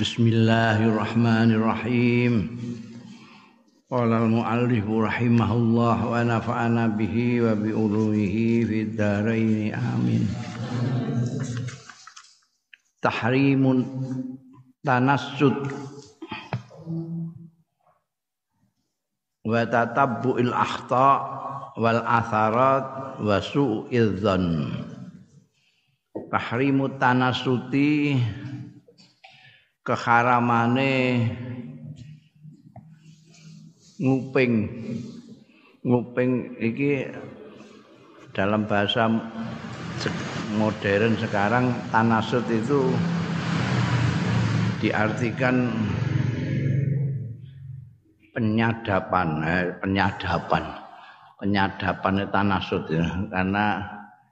بسم الله الرحمن الرحيم. قال المؤلف رحمه الله ونفعنا به وبألوه في الدارين. آمين. تحريم تنسد وتتبع الأخطاء والأثارات وسوء الظن. تحريم التنسد Keharamane nguping. Nguping iki dalam bahasa modern sekarang tanasut itu diartikan penyadapan eh, penyadapan. Penyadapan tanasut ya karena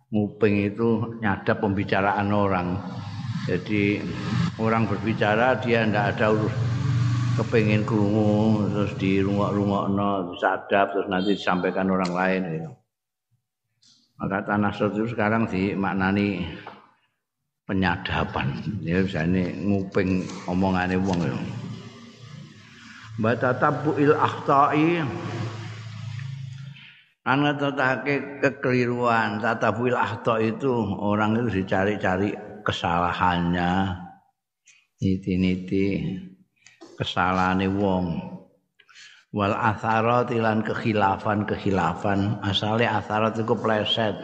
nguping itu nyadap pembicaraan orang jadi orang berbicara dia ndak ada urus kepengin krungu terus di rungok-rungokno sadap terus nanti disampaikan orang lain gitu. Maka tanah itu sekarang dimaknani penyadapan. Ya ini nguping omongane wong ya. Baca tabuil akhta'i Ana tetake kekeliruan, tatabuil akhta itu orang itu dicari-cari kesalahannya. Niti-niti. Kesalahane wong. Wal atharat lan kekhilafan-kekhilafan. Asale atharat itu kepleset.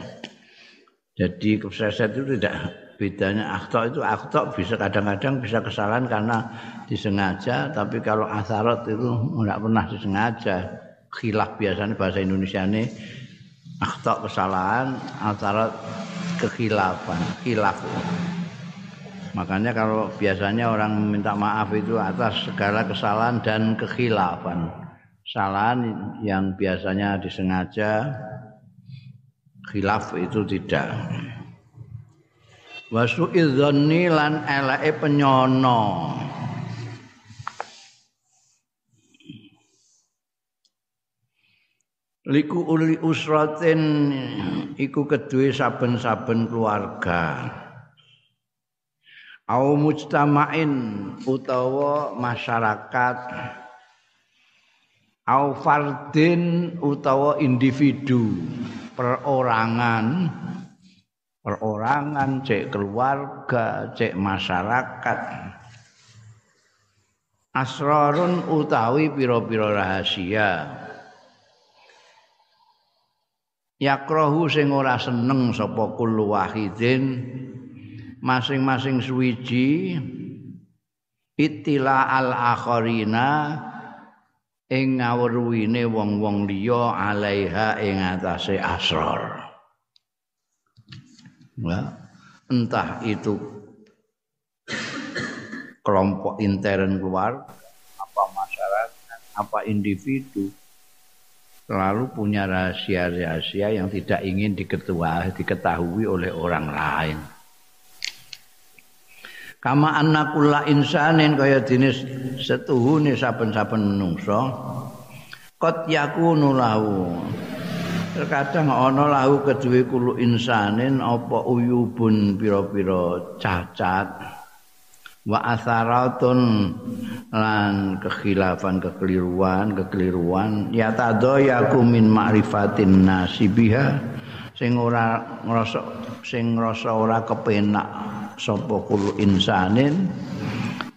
Jadi kepleset itu tidak bedanya. Akhta itu akhta bisa kadang-kadang bisa kesalahan karena disengaja. Tapi kalau atharat itu enggak pernah disengaja. Khilaf biasanya bahasa Indonesia ini akhta kesalahan atharat kekhilafan khilaf. Makanya kalau biasanya orang minta maaf itu atas segala kesalahan dan kekhilafan. Kesalahan yang biasanya disengaja khilaf itu tidak. Wasu idzanni lan eleke penyono liku uli usratin iku kedue saben-saben keluarga. Au mujtama'in utawa masyarakat. Au fardin utawa individu. Perorangan. Perorangan cek keluarga cek masyarakat. Asrarun utawi pira-pira rahasia yakrohu sing ora seneng sapa kullu wahidin masing-masing suwiji itila al akharina ing ngawruhine wong-wong liya alaiha ing atase asrar ya entah itu kelompok intern keluar apa masyarakat apa individu selalu punya rahasia-rahasia yang tidak ingin diketua, diketahui oleh orang lain. Kama anna kulla insanin kaya dene setuhune saben-saben menungso qad yakunu lahu. Terkadang ana lahu kedue kulo insanin apa uyubun pira-pira cacat wa asaratun lan kekhilafan kekeliruan kekeliruan. Ya tadayaku min ma'rifatin nasibiha. Sing ora ngrasa sing ngrasa ora kepenak sapa kulo insanin.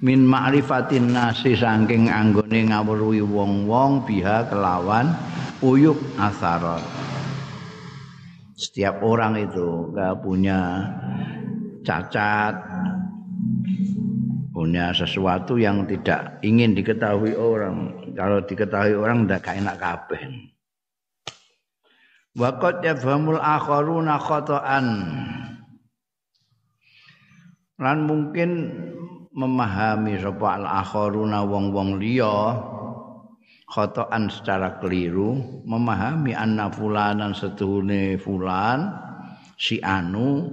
Min ma'rifatin nasi saking anggone ngawruhi wong-wong biha kelawan uyuk asarat setiap orang itu gak punya cacat punya sesuatu yang tidak ingin diketahui orang. Kalau diketahui orang tidak enak kabeh. Waqat yafhamul akharuna khata'an. Lan mungkin memahami sapa al akharuna wong-wong liya khata'an secara keliru, memahami anna fulanan setuhune fulan si anu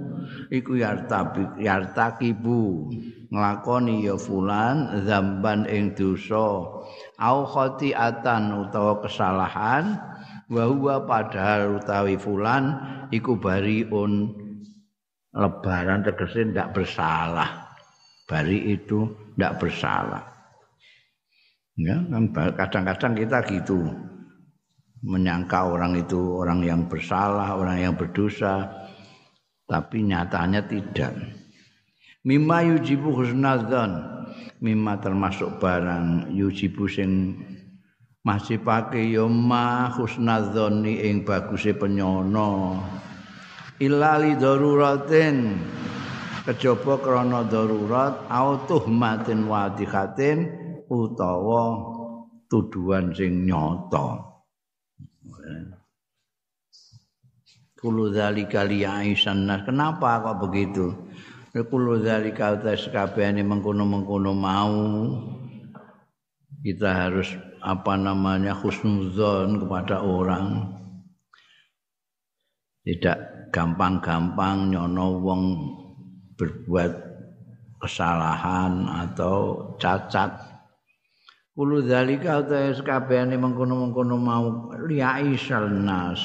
iku yartabi yartakibu nglakoni ya fulan zamban ing dosa. Au khati'atan utawa kesalahan wa huwa padahal utawi fulan iku bariun. Lebaran tegese ndak bersalah. Bari itu tidak bersalah. Ya, kan kadang-kadang kita gitu. Menyangka orang itu orang yang bersalah, orang yang berdosa, tapi nyatanya tidak. Mimma yujibu husnadzan, mimma termasuk barang yujibu sing masih pakai ma husnadzoni ing baguse penyono. Ilali daruratin kejaba krana darurat au tuhmatin wadikatin utawa tuduhan sing nyata. Kulu dzalika li'aisan nas. Kenapa kok begitu? Kulu dzalika utas kabehane mengkono-mengkono mau kita harus apa namanya husnuzon kepada orang. Tidak gampang-gampang nyono wong berbuat kesalahan atau cacat. Kulu dzalika utas kabehane mengkono-mengkono mau li'aisal nas.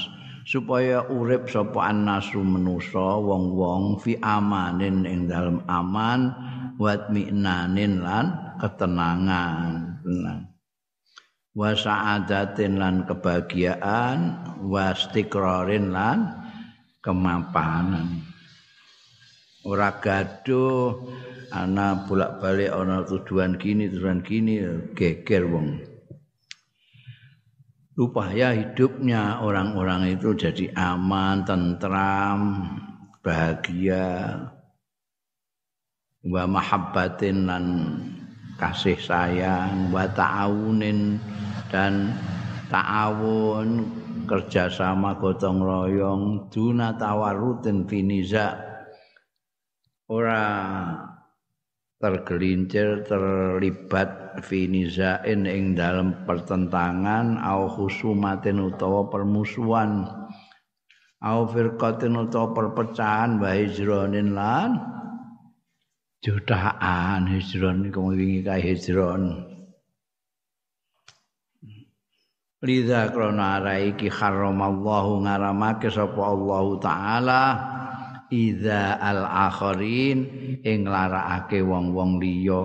Supaya urip sapa annasu manusa wong-wong fi amanin ing dalem aman wat minanin lan ketenangan. Tenang. Wa sa'adatin lan kebahagiaan wa istiqrarin lan kemapanan. Ora gaduh ana bolak-balik ana tujuan gini tujuan gini geger wong supaya hidupnya orang-orang itu jadi aman, tentram, bahagia, wa mahabbatin dan kasih sayang, wa ta'awunin dan ta'awun kerjasama gotong royong duna tawarutin finiza ora tergelincir terlibat finizain ing dalam pertentangan au husumatin utawa permusuhan au firqatin utawa perpecahan wa hijronin lan jutaan hijron iku wingi kae hijron. Lidha krona araiki haramallahu ngaramake sapa Allah taala idza al akharin ing larakake wong-wong liya.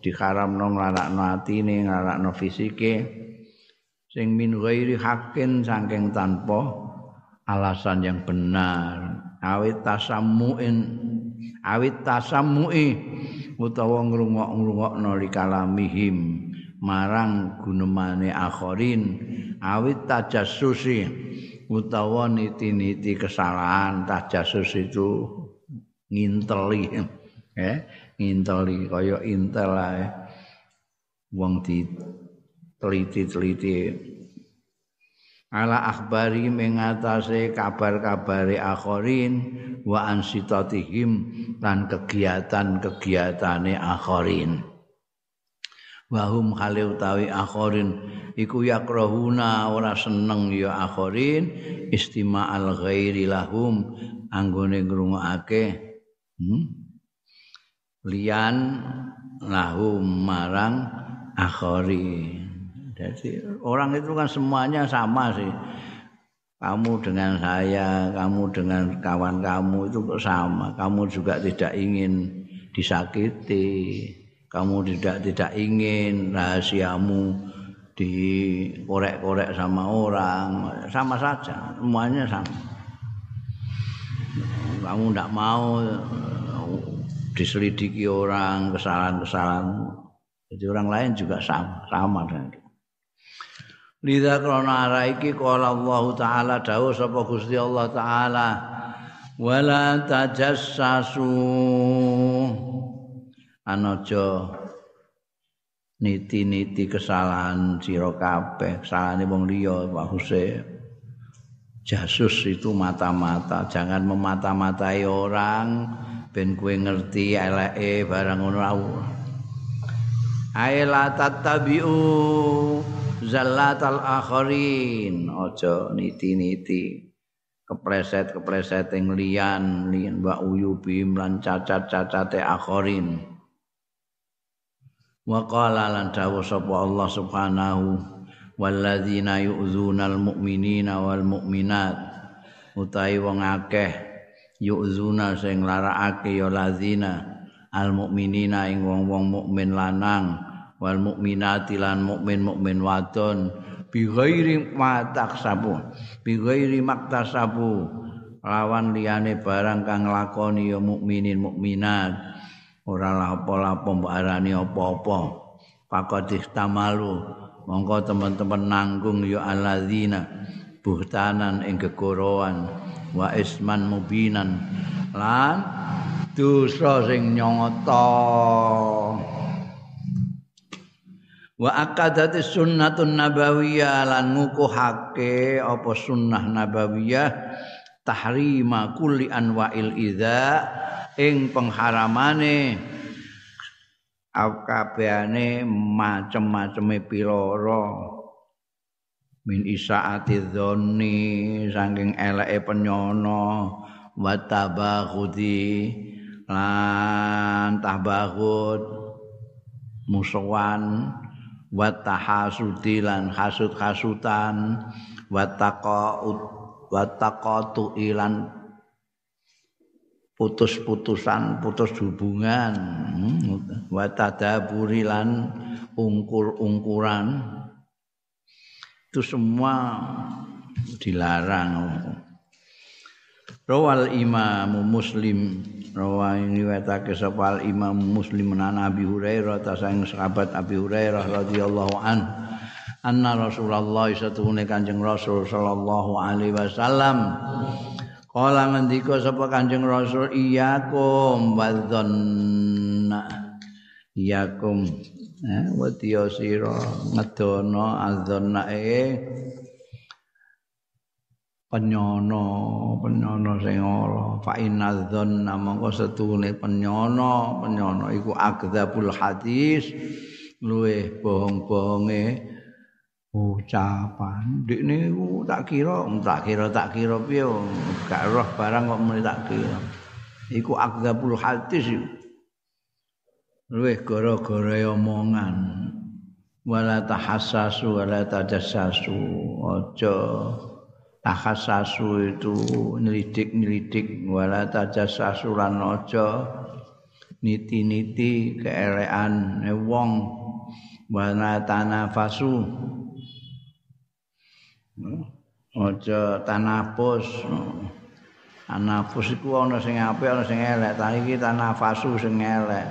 Diharamno nglarakno atine nglarakno fisike. Sing min ghairi hakin saking tanpa alasan yang benar. Awit tasammuin awit tasammu'i utawa ngrungok-ngrungokno likalamihim marang gunemane akhirin awit tajassusi utawa niti-niti kesalahan tajasus itu nginteli. Eh nginteli kaya intel ae. Wong di teliti-teliti ala akhbari mengatasi kabar-kabari akhirin wa ansitatihim dan kegiatan-kegiatane akhirin wahum hale utawi akhirin iku yakrahuna ora seneng ya akhirin istima'al ghairi lahum anggone ngrungokake hmm? lian lahum marang akhirin jadi orang itu kan semuanya sama sih kamu dengan saya, kamu dengan kawan kamu itu sama. Kamu juga tidak ingin disakiti, kamu tidak tidak ingin rahasiamu dikorek-korek sama orang. Sama saja semuanya sama. Kamu tidak mau diselidiki orang kesalahan-kesalahan. Jadi orang lain juga sama sama dengan Lidha krona araiki kala Allah Ta'ala Dawa sapa Gusti Allah Ta'ala Wala tajassasu anojo niti-niti kesalahan sira kabeh. Kesalahane wong liya maksudnya jasus itu mata-mata. Jangan memata-matai orang. Ben kue ngerti eleke barang ngono Aila tattabi'u zallatal akharin. Aja niti-niti kepleset-kepleset yang lian lian wa uyubi lan cacat-cacate akharin wa qala lan dawuh sapa Allah subhanahu walladzina yu'zunal mu'minina wal mu'minat. Utai wong akeh yu'zuna sing larakake ya lazina al mukminina ing wong-wong mukmin lanang wal mukminati lan mukmin mukmin wadon bi ghairi sabu bi ghairi maktasabu lawan liyane barang kang lakoni ya mukminin mukminat ora lapo-lapo mbok arani apa-apa. Pakot tamalu monggo teman-teman nanggung ya alladzina buhtanan ing kekoroan wa isman mubinan. Lan dosa sing nyata wa akadati sunnatun nabawiyah lan ngukuhake apa sunnah nabawiyah tahrima kulli anwa'il idza ing pengharamane kabehane macem-maceme piloro. Min isaati dzonni saking eleke penyono. Wa tabaghudi lan tabaghud musuhan. Wa tahasudi lan hasud-hasutan wa ilan putus-putusan putus hubungan hmm. wa ungkur-ungkuran itu semua dilarang rawal imam muslim rawa ini wetake sapa Imam Muslim an Abi Hurairah ta sang sahabat Abi Hurairah radhiyallahu an anna Rasulullah satuhune Kanjeng Rasul sallallahu alaihi wasallam Kala ngendika sapa Kanjeng Rasul iyakum wadzanna iyakum eh wadiya sira ngedono adzanna eh penyono penyono sing ora. Fa inadzon mongko setune penyono penyono iku akdzabul hadis luwe bohong-bohonge ucapan. Dik niku tak kira tak kira tak kira piye? Gak roh barang kok muni tak kira. Iku akdzabul hadis luwe gara-gara omongan. Wala tahassasu wala tajassasu. Aja tahasasu itu nyelidik-nyelidik. Wala tajassasu lan aja niti-niti keelekan wong. Wala tanafasu aja tanapus. Anafus iku ana sing apik ana sing elek. Ta iki tanafasu sing elek.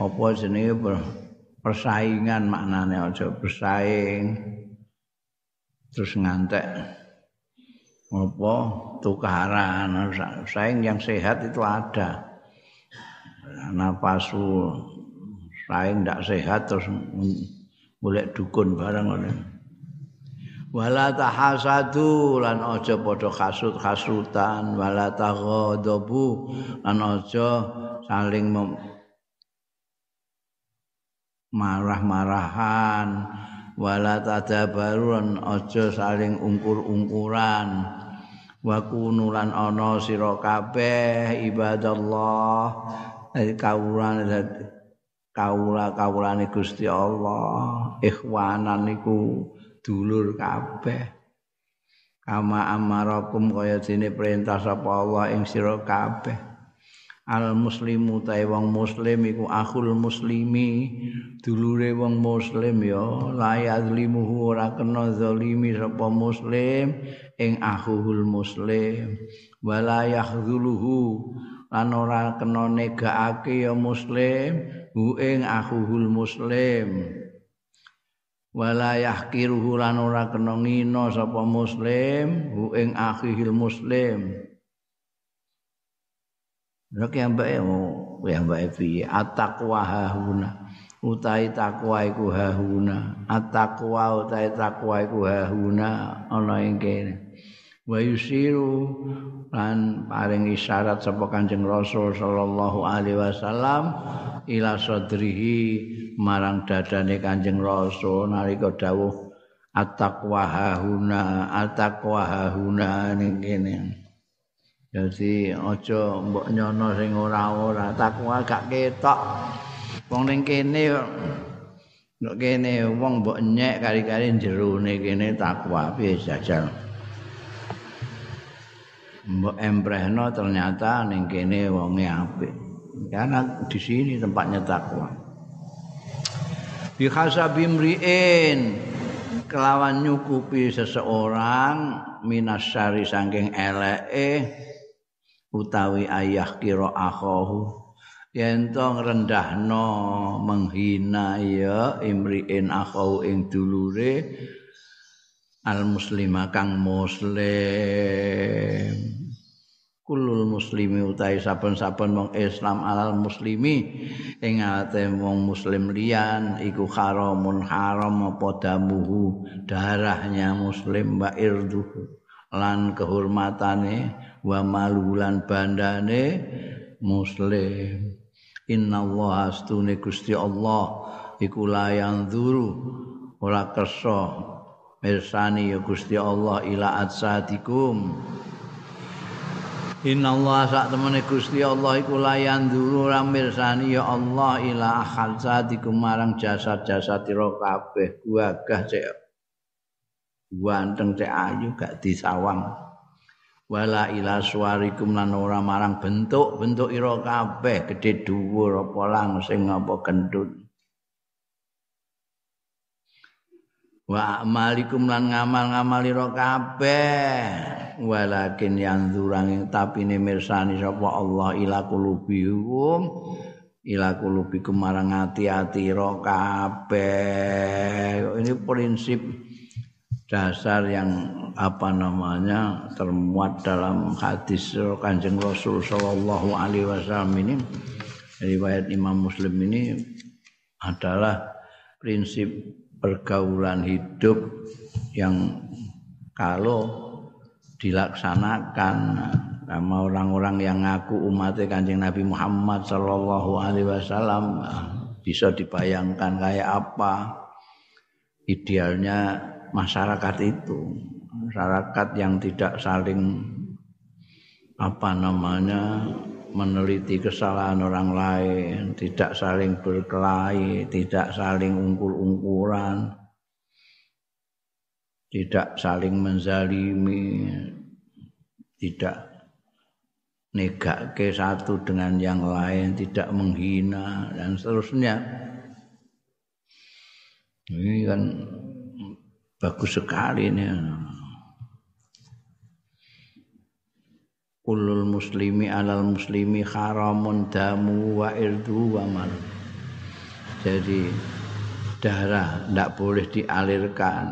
Apa jenenge persaingan maknane? Aja bersaing. Terus ngantek. Apa? Tukaran. Saing yang sehat itu ada. Napasu saing tidak sehat terus boleh dukun barang oleh wala tahasadu lan aja padha kasut-kasutan. Wala taghadabu lan aja saling marah-marahan. Wala tadabarun aja saling ungkur-ungkuran. Wa kunulan ana sira kabeh ibadallah. Kawulan kawula kawulane Gusti Allah. Ikhwanan niku dulur kabeh. Kama amarakum kaya dene perintah sapa Allah ing sira kabeh. Al muslimu tae wong muslim iku akhul muslimi. Dulure wong muslim ya la yazlimuhu ora kena zalimi sapa muslim ing akhul muslim. Wala yahzuluhu lan ora kena negaake ya muslim hu ing akhul muslim wala yahkiruhu lan ora kena ngina sapa muslim hu ing akhil muslim. Nek yang bae mau yang bae piye? Ataqwa hahuna utai takwa iku hahuna. Ataqwa utai takwa iku hahuna ana ing kene wa yusiru lan paring isyarat sapa Kanjeng Rasul sallallahu alaihi wasallam ila sadrihi marang dadane Kanjeng Rasul nalika dawuh at-taqwa hahuna at-taqwa hahuna ning kene Jadi aja mbok nyono sing ora-ora takwa gak ketok. Wong ning kene nek kene wong mbok nyek kari-kari jerone kene takwa piye jajal. Mbok emprehno ternyata ning kene wonge apik. karena di sini tempatnya takwa bi hasabi mriin kelawan nyukupi seseorang minasyari saking eleke utawi ayah kira akhahu yen to ngrendahno menghina ya imriin akhau ing dulure al muslima kang muslim. Kulul muslimi utai saben-saben wong Islam alal muslimi. Ing ate wong muslim liyan iku haramun haram apa damuhu darahnya muslim wa irduhu. Lan kehormatane wa malulan bandane muslim. Innallaha astune Gusti Allah iku layang duru ora kersa mirsani ya Gusti Allah ila atsadikum Inna Allah sak temene Gusti Allah iku layan dulu mirsani ya Allah ila khalsatikum marang jasad-jasad ira kabeh gagah cek. Ganteng cek ayu gak disawang. Wala ila suwarikum lan ora marang bentuk-bentuk ira kabeh gedhe dhuwur apa langsing apa gendut wa amalikum lan ngamal-ngamal ira kabeh. Walakin yang durang tapi ini mirsani sapa Allah ila kulubihum ila kulubikum marang hati-hati ira kabeh. Ini prinsip dasar yang apa namanya termuat dalam hadis Kanjeng Rasul sallallahu alaihi wasallam ini. Riwayat Imam Muslim ini adalah prinsip pergaulan hidup yang kalau dilaksanakan sama orang-orang yang ngaku umat Kanjeng Nabi Muhammad sallallahu alaihi wasallam bisa dibayangkan kayak apa idealnya masyarakat itu. Masyarakat yang tidak saling apa namanya meneliti kesalahan orang lain, tidak saling berkelahi, tidak saling ungkul-ungkulan, tidak saling menzalimi, tidak negake satu dengan yang lain, tidak menghina dan seterusnya. Ini kan bagus sekali ini. Kulul muslimi alal muslimi haramun damu wa irdu wa mal. Jadi darah tidak boleh dialirkan.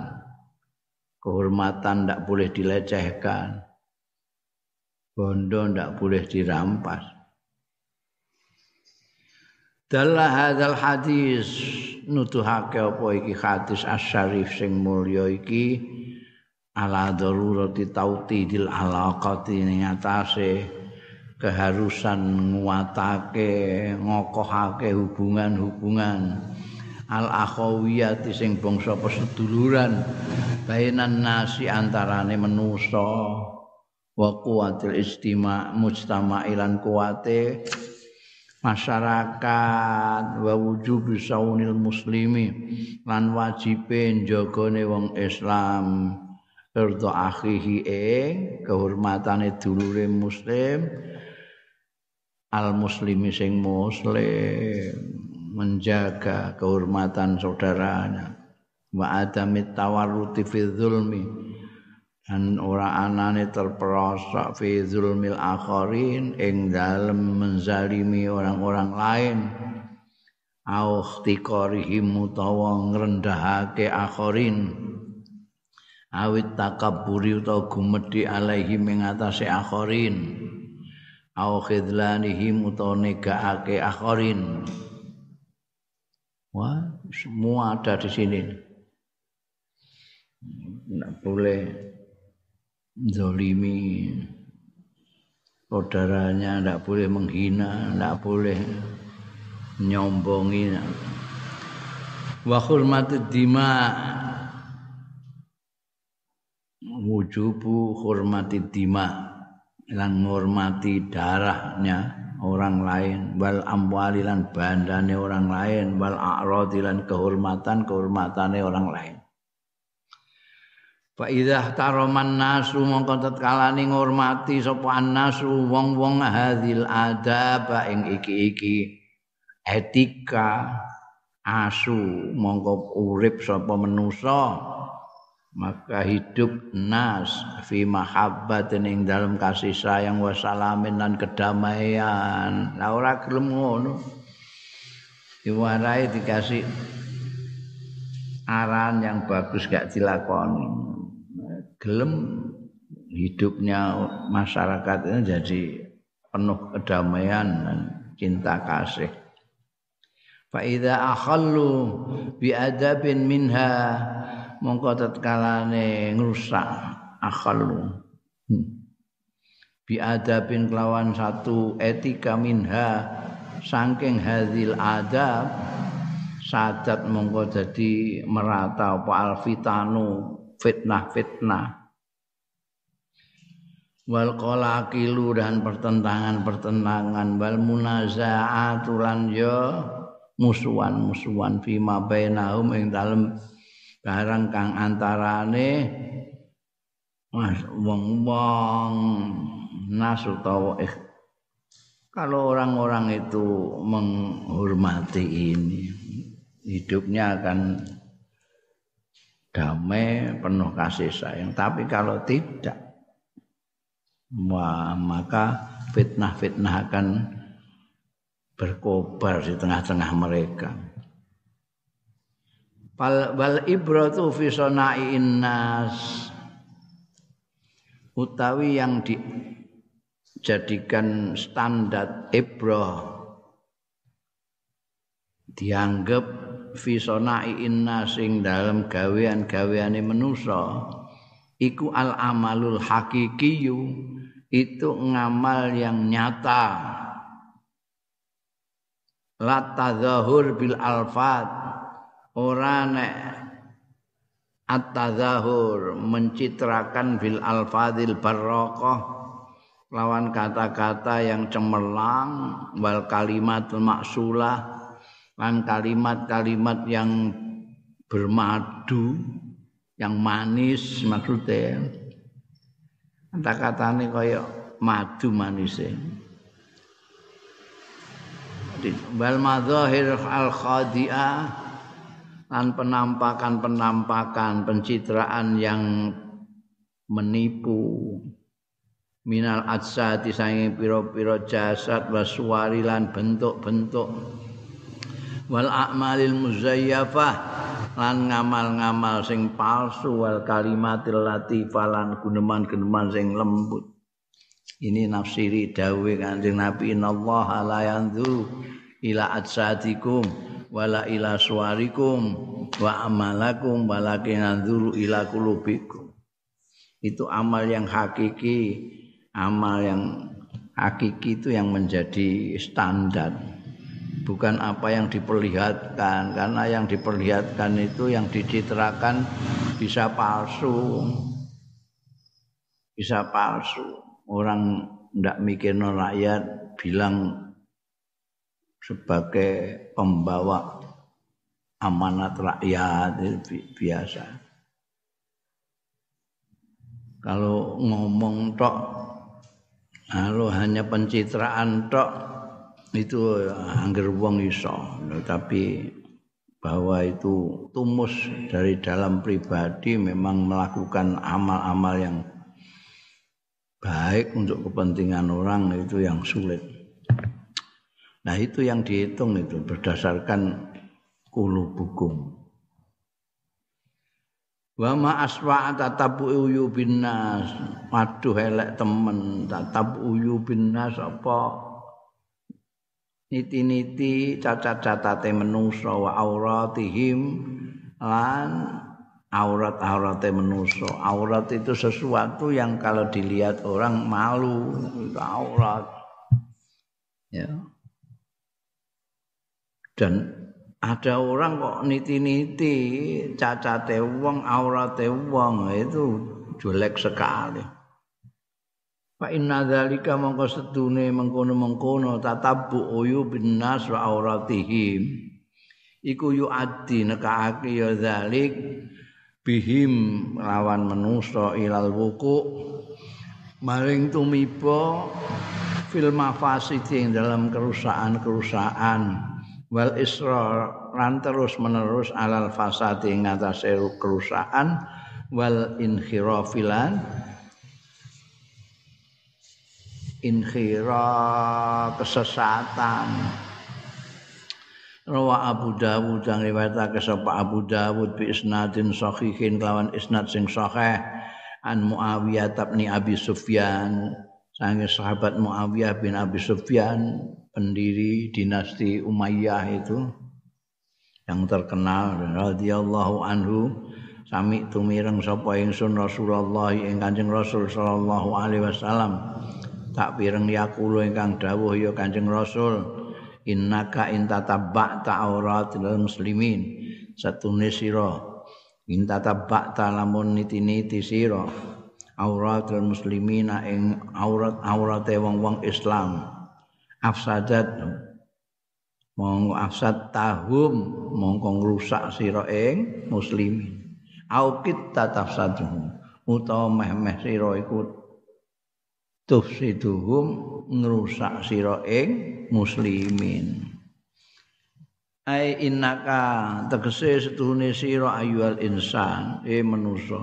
Kehormatan tidak boleh dilecehkan. Bondo tidak boleh dirampas. Dalah hadal hadis nutuhake apa iki hadis asyarif sing mulya iki ala darurati tautidil alaqati ning atase keharusan nguatake ngokohake hubungan-hubungan. Al akhawiyati sing bangsa peseduluran bainan nasi antarane manusa wa kuwatil istima mujtama'ilan kuwate masyarakat wa wujubi saunil muslimi lan wajibe njagane wong Islam Irdo akhihi ing kehormatane dulure muslim al muslimi sing muslim menjaga kehormatan saudaranya. Wa adamit tawarruti fi zulmi dan ora anane terperosok fi zulmil akharin ing dalem menzalimi orang-orang lain. Au ikhtiqarihim utawa ngrendahake akharin awit takabburi utawa gumedhi alaihi ing atase akhirin au khidlanihim utawa negaake akhirin wah semua ada di sini. Tidak boleh zolimi saudaranya tidak boleh menghina tidak boleh nyombongi. Wa hurmatid dima wujubu hormati dima lan ngormati darahnya orang lain. Wal amwali lan bandane orang lain. Wal a'radi lan kehormatan kehormatane orang lain. Fa idza taraman nasu mongko tetkalane ngurmati sapa annasu wong-wong hadil adab ing iki-iki. Etika asu mongko urip sapa manusa maka hidup nas fi mahabbatin ing dalam kasih sayang wa salamin dan kedamaian. La ora gelem ngono. Diwarai dikasih aran yang bagus gak dilakoni. Gelem hidupnya masyarakat ini jadi penuh kedamaian dan cinta kasih. Fa idza akhallu bi adabin minha mongko tatkalane ngrusak akhalu hmm. bi adabin kelawan satu etika minha saking hadil adab sadat mongko jadi merata apa alfitanu fitnah-fitnah wal qalaqilu dan pertentangan-pertentangan wal munazaatulan yo musuhan-musuhan fima bainahum ing dalem barang kang antarane mas wong-wong nas utawa eh, kalau orang-orang itu menghormati ini hidupnya akan damai penuh kasih sayang. Tapi kalau tidak wah, maka fitnah-fitnah akan berkobar di tengah-tengah mereka Fal wal ibratu fi sana'in nas utawi yang dijadikan standar ibrah dianggap fi sana'in nas dalam gawean-gaweane manusa. Iku al amalul hakikiyu itu ngamal yang nyata. La tadzahur bil alfat ora nek at-tazahur mencitrakan bil alfadil barokah lawan kata-kata yang cemerlang wal kalimat maksulah lan kalimat-kalimat yang bermadu yang manis maksudnya kata-katane kaya madu manisnya wal madzahir al khadi'ah dan penampakan-penampakan pencitraan yang menipu. Minal adsati sange pira-pira jasad waswari lan bentuk-bentuk. Wal a'malil muzayyafah lan ngamal-ngamal sing palsu wal kalimatil latifah lan guneman-guneman sing lembut. Ini nafsiri dawuh Kanjeng Nabi innallaha la ila adsatikum wala ila suarikum wa amalakum walakin anzuru ila kulubikum itu amal yang hakiki amal yang hakiki itu yang menjadi standar. Bukan apa yang diperlihatkan karena yang diperlihatkan itu yang dicitrakan bisa palsu. Bisa palsu. Orang ndak mikir rakyat bilang sebagai pembawa amanat rakyat biasa. Kalau ngomong tok, kalau hanya pencitraan tok itu angger wong iso, tapi bahwa itu tumus dari dalam pribadi memang melakukan amal-amal yang baik untuk kepentingan orang itu yang sulit. Nah itu yang dihitung itu berdasarkan kulubukum. Wa ma aswa tatabu uyu binas. Waduh elek temen tatabu uyu binas apa niti-niti cacat-cacate menungso wa auratihim lan aurat-aurate menungso. Aurat itu sesuatu yang kalau dilihat orang malu, itu aurat. Ya dan ada orang kok niti-niti cacate wong aurate wong itu jelek sekali. Fa inna dzalika mongko sedune mengkono-mengkono tatabbu uyu binnas wa auratihim iku yu addi nekake ya zalik bihim lawan manusa ilal wuku maring tumiba fil mafasidi dalam kerusakan-kerusakan wal isra lan terus menerus alal fasadi ing atase kerusakan. Wal inkhirafilan inkhira kesesatan. Rawa Abu Dawud yang riwayatake sapa Abu Dawud bi isnadin sahihin kelawan isnad sing sahih. An Muawiyah bin Abi Sufyan. Sange sahabat Muawiyah bin Abi Sufyan pendiri dinasti Umayyah itu yang terkenal radhiyallahu anhu sami tumireng sapa ingsun Rasulullah ing Kanjeng Rasul sallallahu alaihi wasallam. Tak pireng yakulu ingkang dawuh ya Kanjeng Rasul innaka intatabba ta'aurat lil muslimin. Satune sira intatabba lamun niti-niti sira auratul muslimina ing aurat-aurate wong-wong Islam afsadat. Monggo afsad tahum mongko ngrusak sira ing muslimin. Au kita tafsaduhum utawa meh-meh sira iku tufsiduhum ngrusak sira ing muslimin. Ai innaka tegese setuhune sira ayyuhal insan e manusa.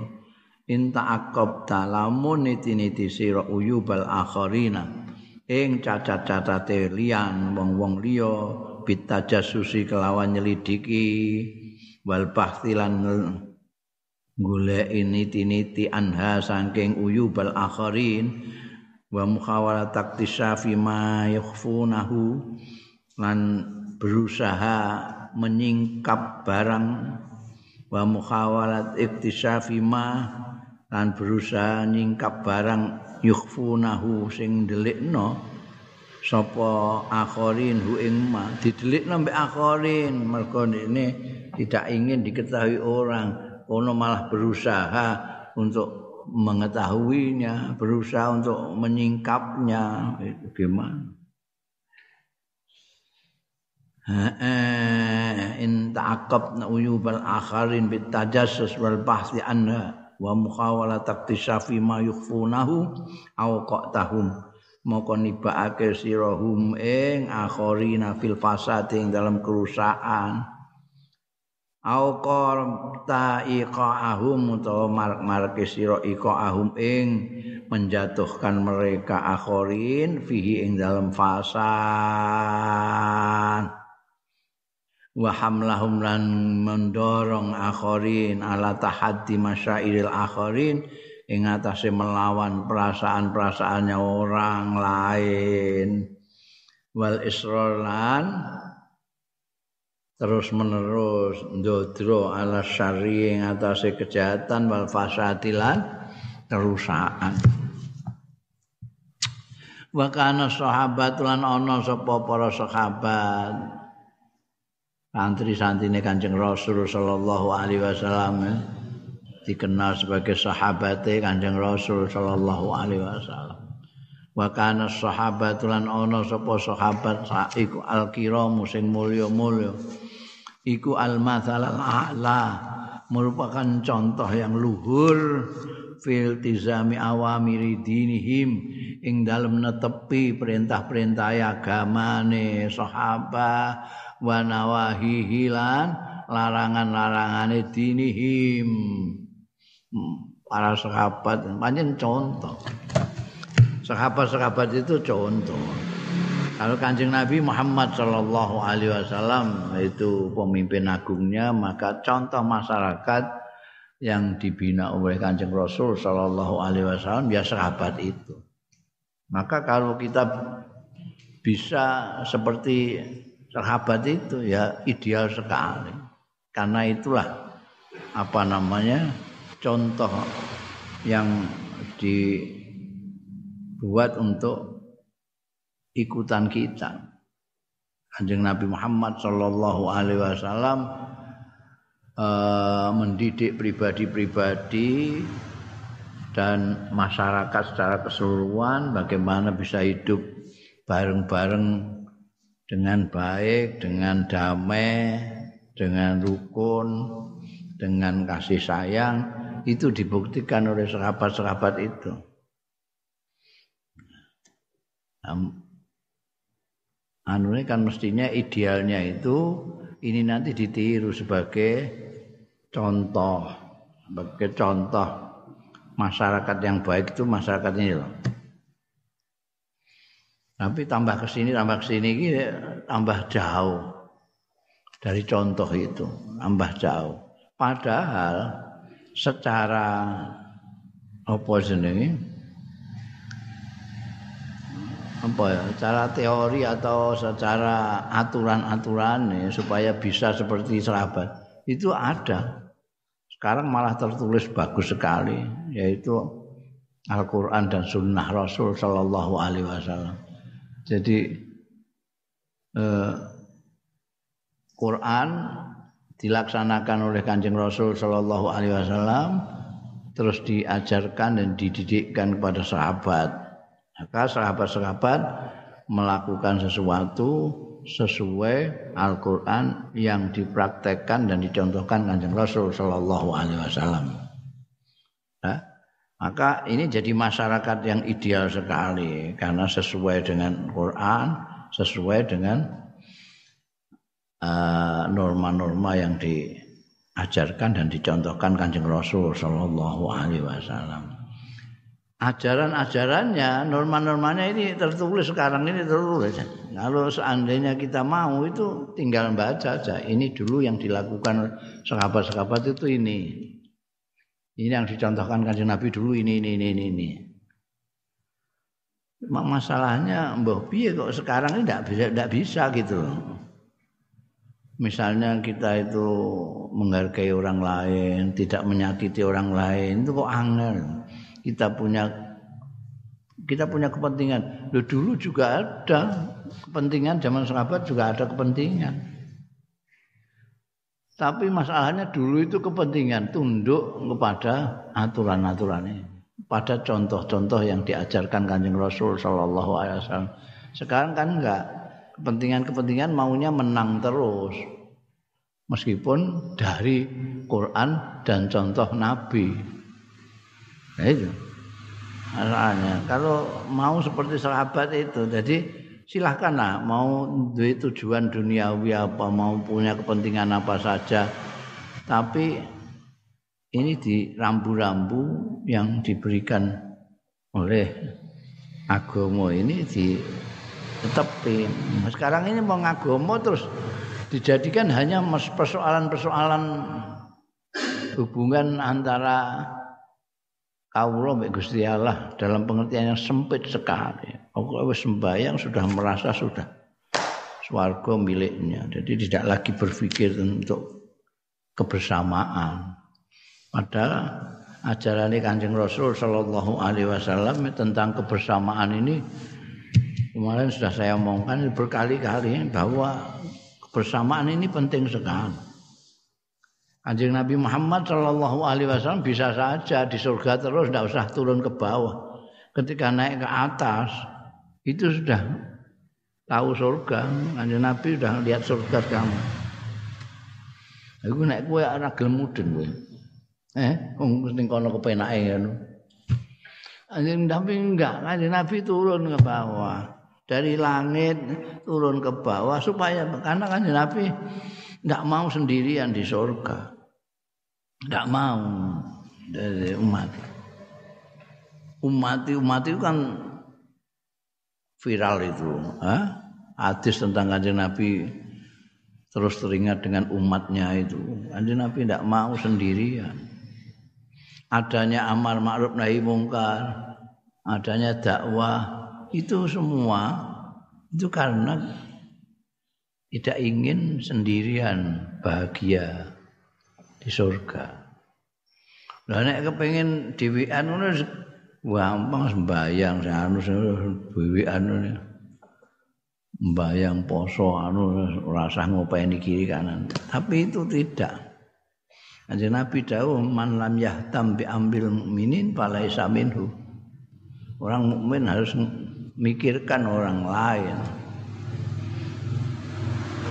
Inta aqab talamun niti-niti sira uyubal akharina ing cacat-cacate liyan wong-wong liya bitajasusi kelawan nyelidiki wal bahtilan golek ini tiniti anha saking uyubal akharin wa mukhawala taktisafi ma yakhfunahu lan berusaha menyingkap barang wa mukhawalat iktisafi ma lan berusaha nyingkap barang yukhfunahu sing delikno sapa akhirin hu ing ma didelikno mbek akhirin mergo ini tidak ingin diketahui orang. Ono malah berusaha untuk mengetahuinya, berusaha untuk menyingkapnya. Itu gimana? in ta'aqabna uyubal akharin bit tajassus wal bahthi anha wa mukhawala taktisafi ma yukhfunahu aw qatahum. Moko nibaake sirahum ing akharina fil fasad ing dalam kerusakan. Au qarta iqahum utawa marke sira iqahum ing menjatuhkan mereka akhirin fihi ing dalam fasan wa hamlahum lan mendorong akhirin ala tahaddi masyairil akhirin ing atase melawan perasaan-perasaannya orang lain. Wal isralan terus menerus ndodro ala syari ing atase kejahatan wal fasadilan kerusakan. Wa kana sahabat lan ana sapa para sahabat santri-santrine Kanjeng Rasul sallallahu alaihi wasallam dikenal sebagai sahabate Kanjeng Rasul sallallahu alaihi wasallam. Wa kana sahabat lan ana sapa sahabat saiku al-kiram sing mulya-mulya. Iku al-matsalal a'la merupakan contoh yang luhur fil tizami awamiri dinihim ing dalem netepi perintah-perintah agamane sahabat wa nawahihi lan larangan-larangane dinihim. Hmm, para sahabat. Pancen contoh. Sahabat-sahabat itu contoh. Kalau kanjeng Nabi Muhammad Shallallahu Alaihi Wasallam itu pemimpin agungnya, maka contoh masyarakat yang dibina oleh kanjeng Rasul Shallallahu Alaihi Wasallam ya sahabat itu. Maka kalau kita bisa seperti sahabat itu ya ideal sekali. Karena itulah apa namanya contoh yang dibuat untuk ikutan kita. Kanjeng Nabi Muhammad Shallallahu Alaihi Wasallam uh, mendidik pribadi-pribadi dan masyarakat secara keseluruhan bagaimana bisa hidup bareng-bareng dengan baik, dengan damai, dengan rukun dengan kasih sayang itu dibuktikan oleh sahabat-sahabat itu. Anu ini kan mestinya idealnya itu ini nanti ditiru sebagai contoh, sebagai contoh masyarakat yang baik itu masyarakat ini loh. Tapi tambah ke sini, tambah ke sini tambah jauh dari contoh itu, tambah jauh. Padahal secara apa jenenge? apa ya, secara teori atau secara aturan-aturan supaya bisa seperti sahabat itu ada. Sekarang malah tertulis bagus sekali yaitu Al-Quran dan Sunnah Rasul Shallallahu Alaihi Wasallam. Jadi eh, Quran dilaksanakan oleh Kanjeng Rasul Shallallahu Alaihi Wasallam terus diajarkan dan dididikkan kepada sahabat. Maka sahabat-sahabat melakukan sesuatu sesuai Al-Quran yang dipraktekkan dan dicontohkan Kanjeng Rasul Shallallahu Alaihi Wasallam. Maka ini jadi masyarakat yang ideal sekali karena sesuai dengan Quran, sesuai dengan uh, norma-norma uh, yang diajarkan dan dicontohkan Kanjeng Rasul Shallallahu Alaihi Wasallam. Ajaran-ajarannya, norma-normanya ini tertulis sekarang ini tertulis. Kalau seandainya kita mau itu tinggal baca saja. Ini dulu yang dilakukan sahabat-sahabat itu ini. Ini yang dicontohkan kanjeng Nabi dulu ini ini ini ini. Masalahnya mbah piye kok sekarang ini tidak bisa tidak bisa gitu. Misalnya kita itu menghargai orang lain, tidak menyakiti orang lain, itu kok angel. Kita punya kita punya kepentingan. Loh, dulu juga ada kepentingan zaman sahabat juga ada kepentingan. Tapi masalahnya dulu itu kepentingan tunduk kepada aturan-aturan ini, pada contoh-contoh yang diajarkan Kanjeng Rasul Shallallahu alaihi wasallam. Sekarang kan enggak kepentingan-kepentingan maunya menang terus. Meskipun dari Quran dan contoh Nabi. Nah itu. Masalahnya kalau mau seperti sahabat itu, jadi silahkanlah mau duit tujuan duniawi apa mau punya kepentingan apa saja tapi ini di rambu-rambu yang diberikan oleh agama ini di tetap sekarang ini mau ngagomo terus dijadikan hanya persoalan-persoalan hubungan antara mbek Gusti Allah dalam pengertian yang sempit sekali. Aku wis sembahyang sudah merasa sudah swarga miliknya. Jadi tidak lagi berpikir untuk kebersamaan. Padahal ajaran Kanjeng Rasul Shallallahu alaihi wasallam tentang kebersamaan ini kemarin sudah saya omongkan berkali-kali bahwa kebersamaan ini penting sekali. Kanjeng Nabi Muhammad Shallallahu Alaihi Wasallam bisa saja di surga terus, tidak usah turun ke bawah. Ketika naik ke atas, itu sudah tahu surga. Kanjeng Nabi sudah lihat surga kamu. Aku naik kue anak gelem mudeng kue. Eh, ning kono kepenake ngono. Kanjeng Nabi enggak, kanjeng Nabi turun ke bawah. Dari langit turun ke bawah supaya karena kanjeng Nabi tidak mau sendirian di surga. Tidak mau dari umat. Umat umat itu kan viral itu. Ha? Hadis tentang kanjeng Nabi terus teringat dengan umatnya itu. Kanjeng Nabi tidak mau sendirian. Adanya amar ma'ruf nahi mungkar, adanya dakwah, itu semua itu karena tidak ingin sendirian bahagia di surga. Lah nek kepengin dhewean ngono gampang sembayang anu dhewean ngono. Mbayang poso anu rasa ngopeni kiri kanan. Tapi itu tidak. Kanjeng Nabi dawuh man lam yahtam bi ambil mukminin falaisa minhu. Orang mukmin harus mikirkan orang lain.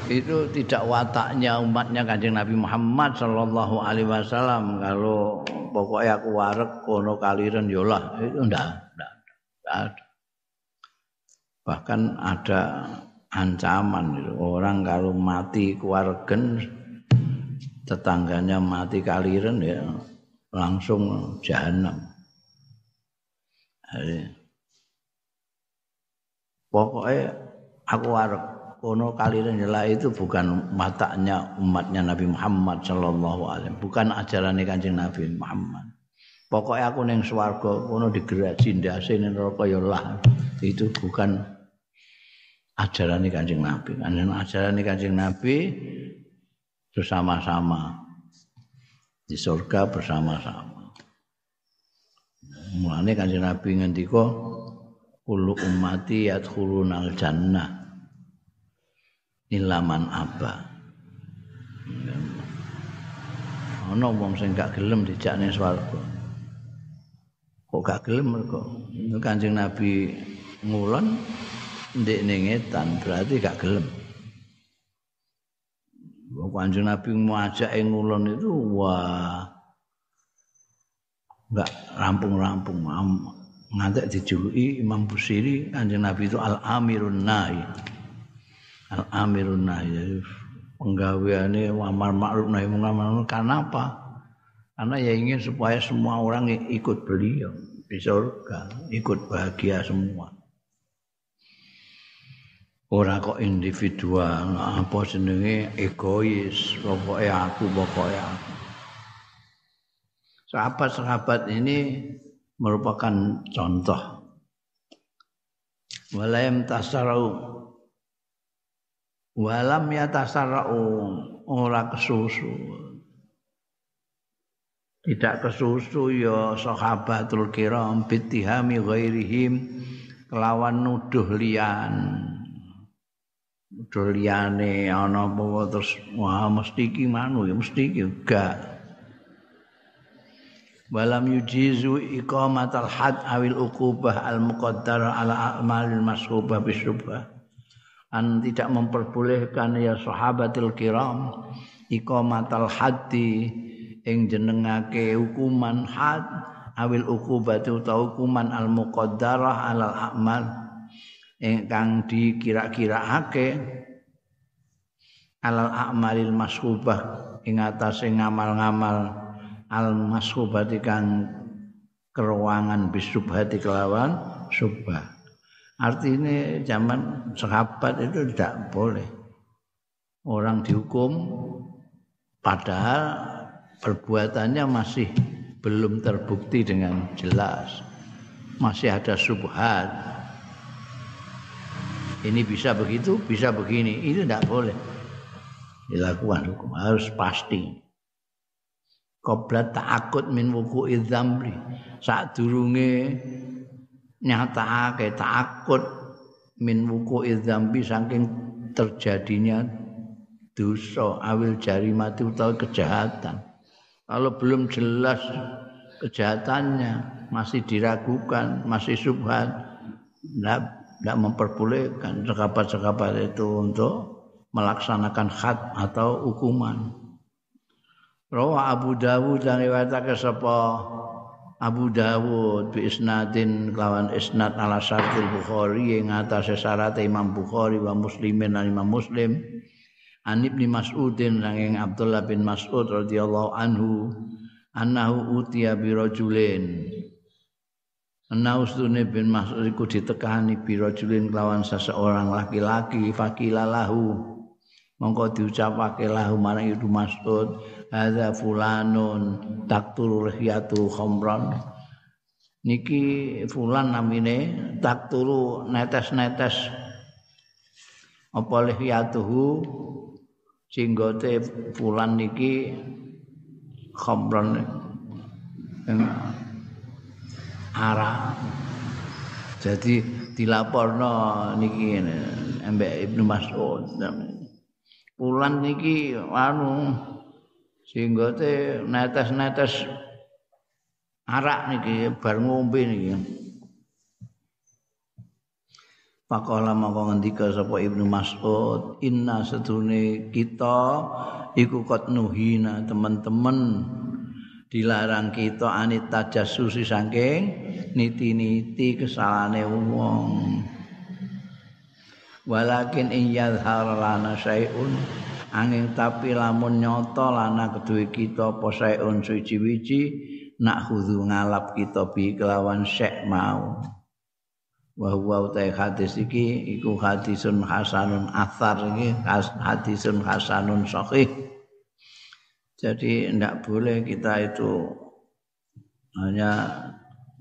itu tidak wataknya umatnya kanjeng Nabi Muhammad Shallallahu Alaihi Wasallam kalau pokoknya aku warek kono kaliren yolah itu ndak ndak ada. Bahkan ada ancaman itu. orang kalau mati keluargen tetangganya mati kaliren ya langsung jahanam. Pokoknya aku warek kono kaliren nyela itu bukan matanya umatnya Nabi Muhammad sallallahu alaihi bukan ajaran kanjeng Nabi Muhammad. Pokoknya aku neng swarga kono digerak cindase ning neraka ya itu bukan ajaran kanjeng Nabi. Kan ajaran kanjeng Nabi bersama-sama. Di surga bersama-sama. Mulane kanjeng Nabi ngendika kullu ummati yadkhulunal jannah ilaman apa. Ana wong sing gak gelem dijakne swarga. Kok gak gelem kok. Kanjeng Nabi ngulon ndek ning etan berarti gak gelem. Kanjeng Nabi mau ajak ngulon itu wah enggak rampung-rampung ngantek dijuluki Imam Busiri Kanjeng Nabi itu Al-Amirun Nahi Al-Amirun Nahi penggaweane amar ma'ruf nahi munkar karena apa? Karena ya ingin supaya semua orang ikut beliau di surga, ikut bahagia semua. Ora kok individual, apa jenenge egois, pokoknya aku, pokoknya aku. sahabat-sahabat ini merupakan contoh. Walam tasarau walam ya tasarau ora kesusu. Tidak kesusu ya sahabatul kiram bitihami ghairihim kelawan nuduh liyan. Nuduh liyane ana apa terus wah mesti iki manu ya mesti iki enggak. walam yujizu iqamatal had awil uqubah al muqaddar ala a'malil masrubah bisyubah an tidak memperbolehkan ya sahabatil kiram iqamatal haddi ing jenengake hukuman had awil uqubah utawa hukuman al muqaddarah ala a'mal ingkang dikira-kiraake alal a'malil masrubah ing atase ngamal-ngamal al mashubati kang keruangan bisubhati kelawan subah. Artinya zaman sahabat itu tidak boleh orang dihukum padahal perbuatannya masih belum terbukti dengan jelas. Masih ada subhat. Ini bisa begitu, bisa begini. Itu tidak boleh dilakukan hukum. Harus pasti. qabla ta'akut min wuku idzamri sak durunge nyatakake takut min wuku idzambi saking terjadinya dosa awil jari mati utawa kejahatan kalau belum jelas kejahatannya masih diragukan masih subhat tidak memperbolehkan sekabat-sekabat itu untuk melaksanakan khat atau hukuman. Rawa Abu Dawud dan riwayatake sapa Abu Dawud bi isnadin kelawan isnad ala syartil Bukhari yang atase syarat Imam Bukhari wa Muslimin dan Imam Muslim. An Ibnu Mas'udin sanging Abdullah bin Mas'ud radhiyallahu anhu annahu utiya bi rajulin. Annahu bin Mas'ud iku ditekani bi rajulin seseorang laki-laki fakilalahu. Mongko diucapake lahu marang Ibnu Mas'ud hadza fulanun takturu rihiyatu khamran niki fulan namine takturu netes-netes. Apa lihiyatuhu jenggote fulan niki khamran arah. Jadi dilaporno niki mbek Ibnu Mas'ud. Pulan niki anu sehingga te netes-netes arak niki bar ngombe niki. Pakola maka ngendika sapa Ibnu Mas'ud, inna sedune kita iku kot nuhina teman-teman dilarang kita anit tajassusi saking niti-niti kesalahane wong. Walakin in yadhhar lana syai'un angin tapi lamun nyoto lana kedue kita apa syai'un suci-wici nak khudu ngalap kita bi kelawan syek mau. wa huwa utai hadis iki iku hadisun hasanun athar iki hadisun hasanun sahih jadi tidak boleh kita itu hanya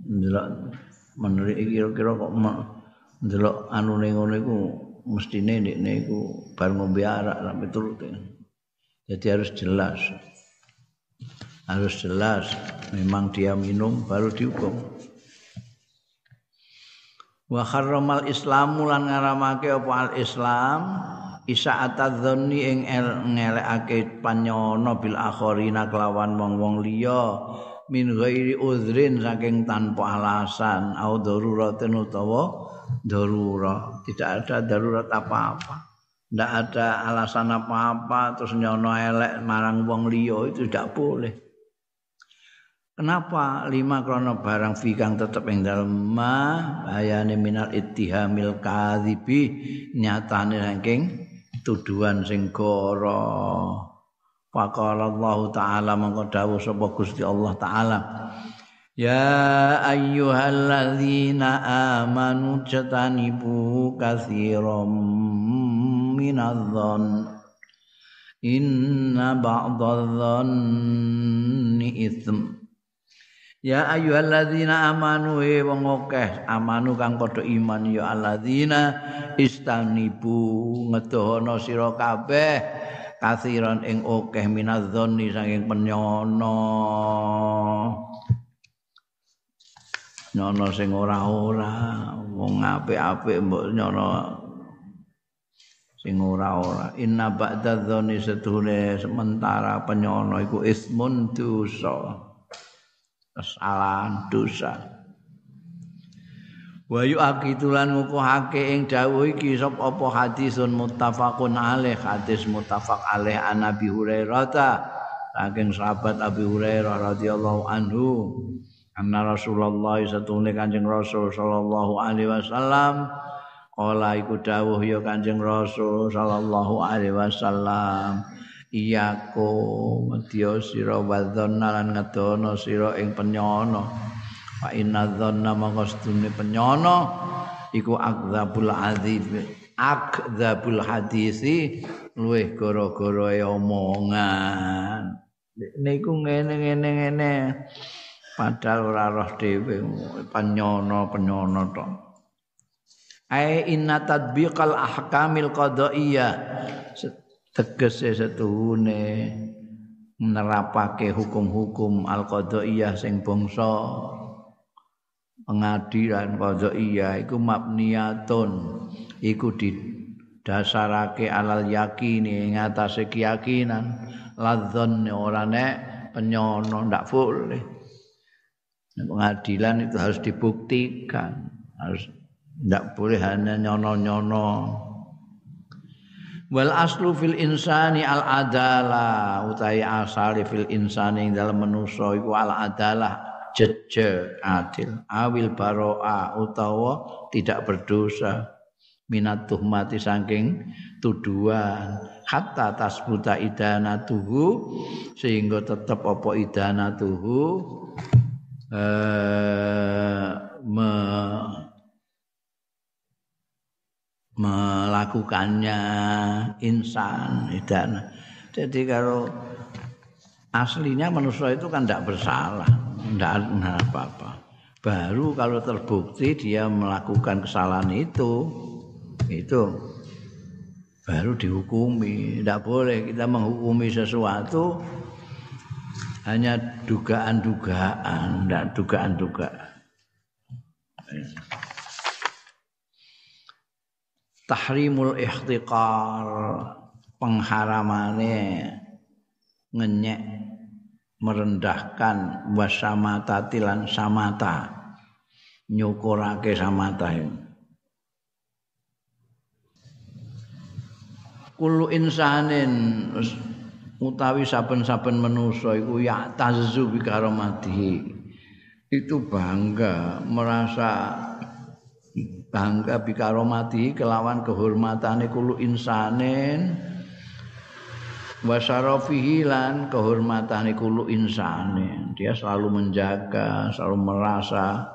ndelok menurut kira-kira kok ndelok anu ning ngono iku mestine ndekne iku bar ngombe arak sampai turut jadi harus jelas. Harus jelas memang dia minum baru dihukum. Wa kharramal islamu lan ngaramake apa al islam isa atadzanni ing ngelekake panyono bil akhirina kelawan wong-wong liya min ghairi uzrin saking tanpa alasan au daruratin utawa darurat. Tidak ada darurat apa-apa. Tidak ada alasan apa-apa terus nyono elek marang wong liya itu tidak boleh. Kenapa lima krono barang fikang tetap yang dalam ma ayane minal ittihamil kadhibi nyatane saking tuduhan sing goro. Faqala Allah taala mangko dawuh sapa Gusti Allah taala Ya ayyuhalladzina amanu jatanibu katsiran minadh-dhann. Inna ba'dadh-dhanni itsm Ya ayyuhalladzina amanu he wong akeh amanu kang padha iman ya alladzina istanibu ngedohono sira kabeh kasiran ing akeh minadzoni saking penyono nyono sing ora-ora wong apik-apik mbok nyono sing ora-ora. Inna ba'dadzoni setuhune sementara penyono iku ismun dosa kesalahan dosa wa yu'aqitulan ngukuhake ing dawuh iki sop apa hadisun muttafaqun alaih hadis muttafaq alaih an Nabi Hurairah ta saking sahabat Abi Hurairah radhiyallahu anhu anna Rasulullah satune Kanjeng Rasul sallallahu alaihi wasallam. Kala iku dawuh ya Kanjeng Rasul sallallahu alaihi wasallam. Iyako medya sira wadzonna lan ngedono sira ing penyono fa inna dzanna mangko sedune penyono iku akdzabul adzib akdzabul hadisi luweh gara-gara omongan. Niku ngene-ngene ngene padahal ora roh dhewe penyono penyono to ai inna tadbiqal ahkamil qadaiyah tegese setuhune nerapake hukum-hukum al-qadhaiyah sing bangsa. Pengadilan qadhaiyah iku mabniyatun. Iku didasarake alal yakini ing atase keyakinan. Ladzon ora nek penyono ndak boleh pengadilan itu harus dibuktikan harus ndak boleh hanya nyono-nyono. Wal aslu fil insani al adalah utai asali fil insani ing dalam manusa iku al adalah jeje adil awil baroa utawa tidak berdosa. Minat tuhmati saking tuduhan. Hatta tasbuta idanatuhu sehingga tetap apa idanatuhu eh me melakukannya insan dan jadi kalau aslinya manusia itu kan tidak bersalah tidak apa-apa. Baru kalau terbukti dia melakukan kesalahan itu itu baru dihukumi. Tidak boleh kita menghukumi sesuatu hanya dugaan-dugaan dan dugaan-dugaan. Tahrimul ihtiqar pengharamane ngenyek merendahkan wasamata tilan samata nyukurake samata kullu insanin utawi saben-saben manusa iku ya tazzu itu bangga merasa bangga bi karomatihi kelawan kehormatane kullu insanin. Wa syarafihi lan kehormatane kullu insanin. Dia selalu menjaga selalu merasa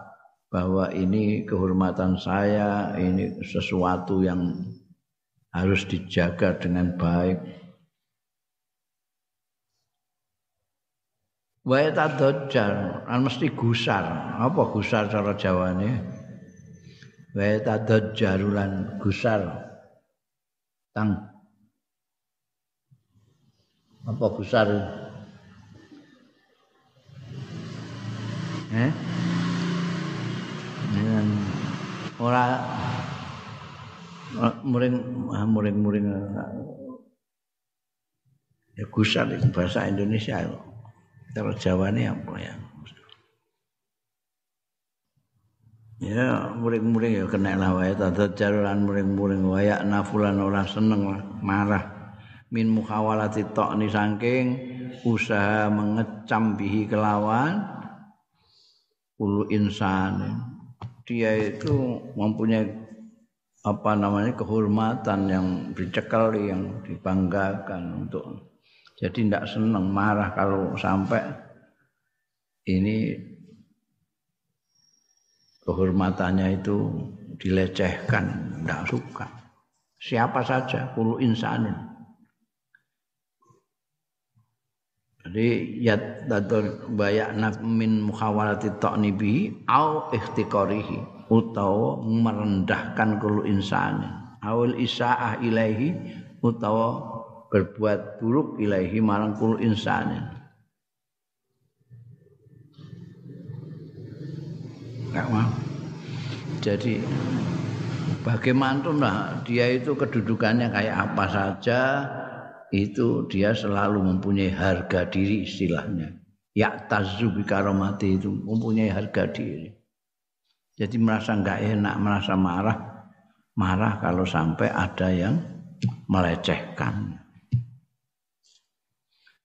bahwa ini kehormatan saya ini sesuatu yang harus dijaga dengan baik Wae tadajjar, kan mesti gusar. Apa gusar cara Jawane? Wae tadajjar lan gusar. Tang. Apa gusar? Eh? Dengan ora muring muring-muring ya gusar bahasa Indonesia itu. Kalau Jawa ini apa ya? Ya, muring-muring ya kena lah wae tata jalan muring-muring wayak nafulan orang seneng lah, marah. Min mukhawalati ni saking usaha mengecam bihi kelawan ulu insan. Dia itu mempunyai apa namanya kehormatan yang dicekali yang dibanggakan untuk jadi tidak senang marah kalau sampai ini kehormatannya itu dilecehkan, tidak suka. Siapa saja, puluh insanin. Jadi ya datul bayak min mukhawalati ta'nibi au ikhtiqarihi utawa merendahkan kulu insanin awal isaah ilaihi utawa berbuat buruk ilahi marang kul insanin Enggak mau. Jadi bagaimana dia itu kedudukannya kayak apa saja itu dia selalu mempunyai harga diri istilahnya. Ya tazu karomati itu mempunyai harga diri. Jadi merasa enggak enak, merasa marah, marah kalau sampai ada yang melecehkan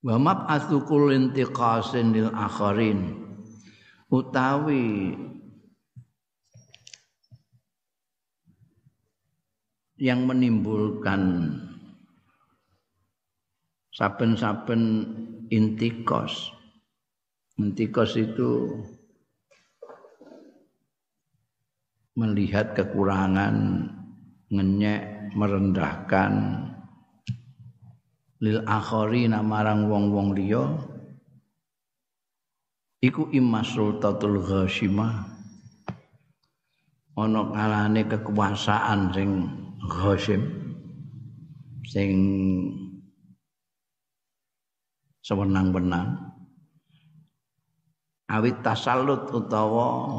wa mab'atsu kulli intiqasin lil akharin. Utawi yang menimbulkan saben-saben intikos. Intikos itu melihat kekurangan ngenyek merendahkan lil akhari marang wong-wong liya. Iku immas sultatul ghasyimah ana kalane kekuasaan sing ghasyim sing sewenang-wenang. Awit tasallut utawa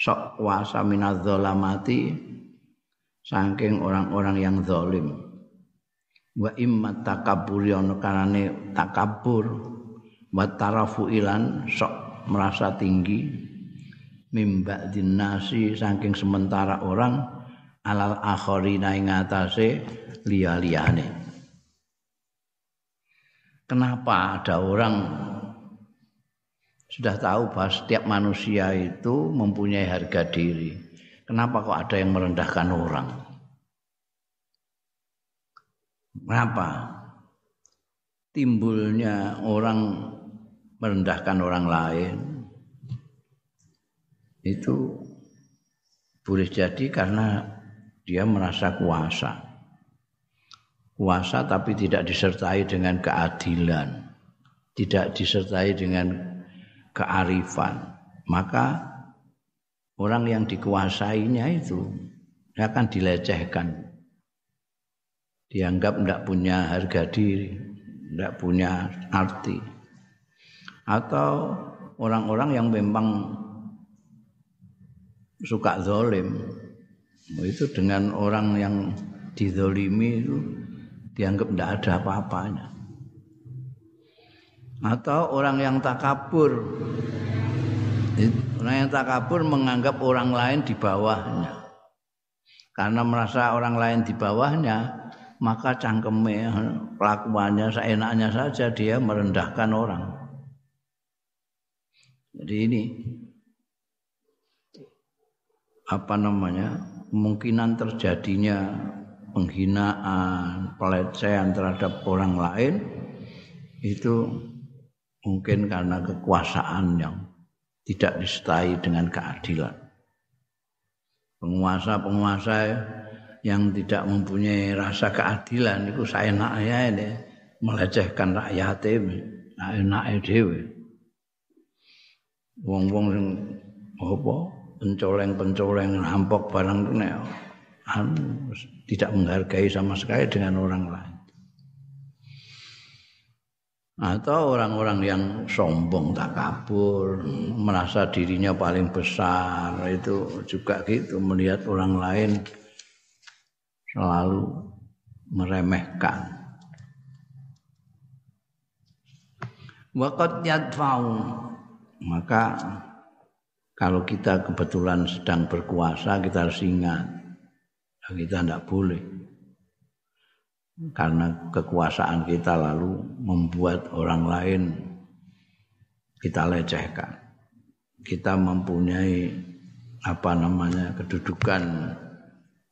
sok kuasa minadzalamati saking orang-orang yang zalim wa imma takabbur ana karane takabur wa tarafu ilan sok merasa tinggi. Mimba dinasi saking sementara orang alal akhirina ing atase liya-liyane. Kenapa ada orang sudah tahu bahwa setiap manusia itu mempunyai harga diri? Kenapa kok ada yang merendahkan orang Kenapa? Timbulnya orang merendahkan orang lain itu boleh jadi karena dia merasa kuasa. Kuasa tapi tidak disertai dengan keadilan, tidak disertai dengan kearifan. Maka orang yang dikuasainya itu akan dilecehkan dianggap tidak punya harga diri, tidak punya arti. Atau orang-orang yang memang suka zolim, itu dengan orang yang dizolimi itu dianggap tidak ada apa-apanya. Atau orang yang takabur, orang yang takabur menganggap orang lain di bawahnya. Karena merasa orang lain di bawahnya, maka cangkeme kelakuannya seenaknya saja dia merendahkan orang. Jadi ini apa namanya kemungkinan terjadinya penghinaan, pelecehan terhadap orang lain itu mungkin karena kekuasaan yang tidak disertai dengan keadilan. Penguasa-penguasa yang tidak mempunyai rasa keadilan itu saya ya ini melecehkan rakyat ini, enak dhewe. Wong-wong sing apa pencoleng-pencoleng rampok barang itu anu, tidak menghargai sama sekali dengan orang lain atau orang-orang yang sombong tak kabur merasa dirinya paling besar itu juga gitu melihat orang lain selalu meremehkan. Wakat yadfa'u. Maka kalau kita kebetulan sedang berkuasa kita harus ingat kita tidak boleh. Karena kekuasaan kita lalu membuat orang lain kita lecehkan. Kita mempunyai apa namanya kedudukan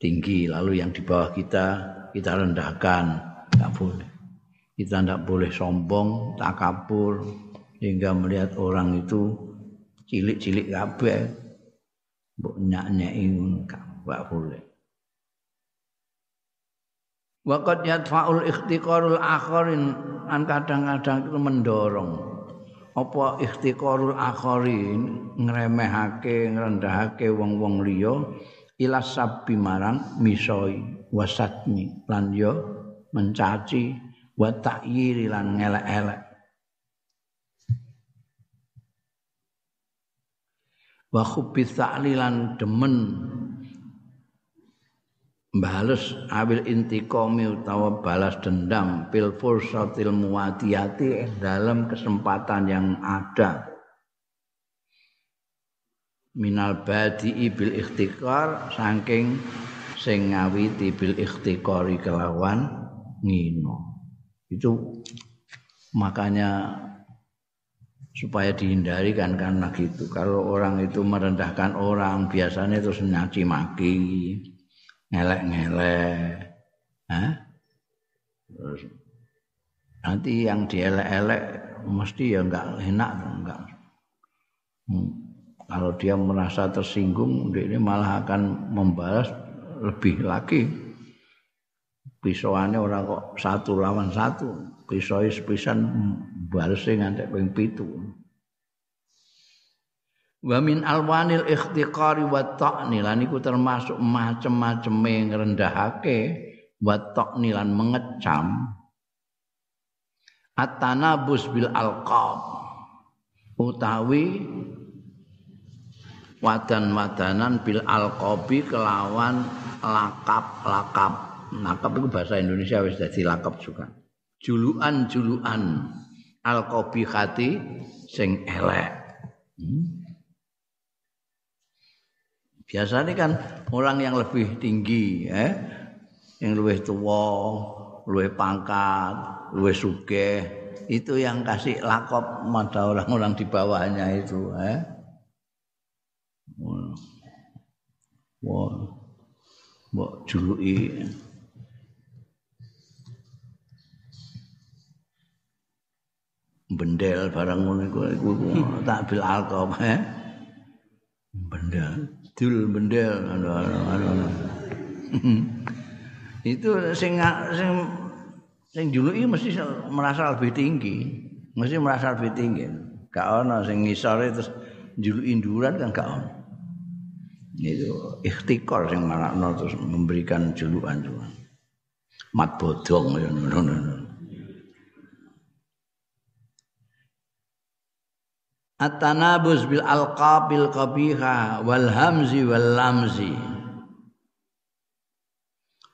tinggi lalu yang di bawah kita kita rendahkan. Tidak boleh. Kita tidak boleh sombong takabur hingga melihat orang itu cilik-cilik kabeh. Mbok nyak-nyeki enggak boleh. Waqad yadfa'ul ikhtiqarul akharin an kadang-kadang itu mendorong. Apa ikhtiqarul akharin ngremehake ngrendahake wong-wong liya ila sabbi marang misoi wasatni lan yo mencaci wa ta'yiri lan ngelek-elek. Wa khubbi lan demen. Bales awil intiqami utawa balas dendam pil fursatil muwadiyati dalam kesempatan yang ada minal badi bil ikhtikar saking sing ngawiti bil ikhtikari kelawan ngino itu makanya supaya dihindari kan karena gitu kalau orang itu merendahkan orang biasanya terus nyaci maki ngelek-ngelek. Terus nanti yang dielek-elek mesti ya enggak enak enggak. Hmm. Kalau dia merasa tersinggung, dia ini malah akan membalas lebih lagi. Pisauannya orang kok satu lawan satu, pisau sepisan balasnya ngantek ping pitu. Wa min alwanil ikhtiqari wa ta'ni lan iku termasuk macem-maceme ngrendahake wa ta'ni lan mengecam at-tanabus bil alqab utawi wadan-wadanan bil alqabi kelawan lakap-lakap lakap itu bahasa Indonesia wis dadi lakap juga juluan-juluan alqabi khati sing elek hmm? Biasanya kan orang yang lebih tinggi, eh, yang lebih tua, lebih pangkat, lebih suge, itu yang kasih lakop pada orang-orang di bawahnya itu. Eh. Wah, wah, jului. Bendel barang ngono iku tak bil alkop, eh. Bendel. dul bendel itu sing sing sing juluki mesti merasa lebih tinggi mesti merasa lebih tinggi gak ono sing ngisore terus juluki induran kan gak ono itu ikhtikar sing marakno terus memberikan julukan cuma mat bodong ya ngono at-tanabuz bil alqabil qabiha wal hamzi wal lamzi.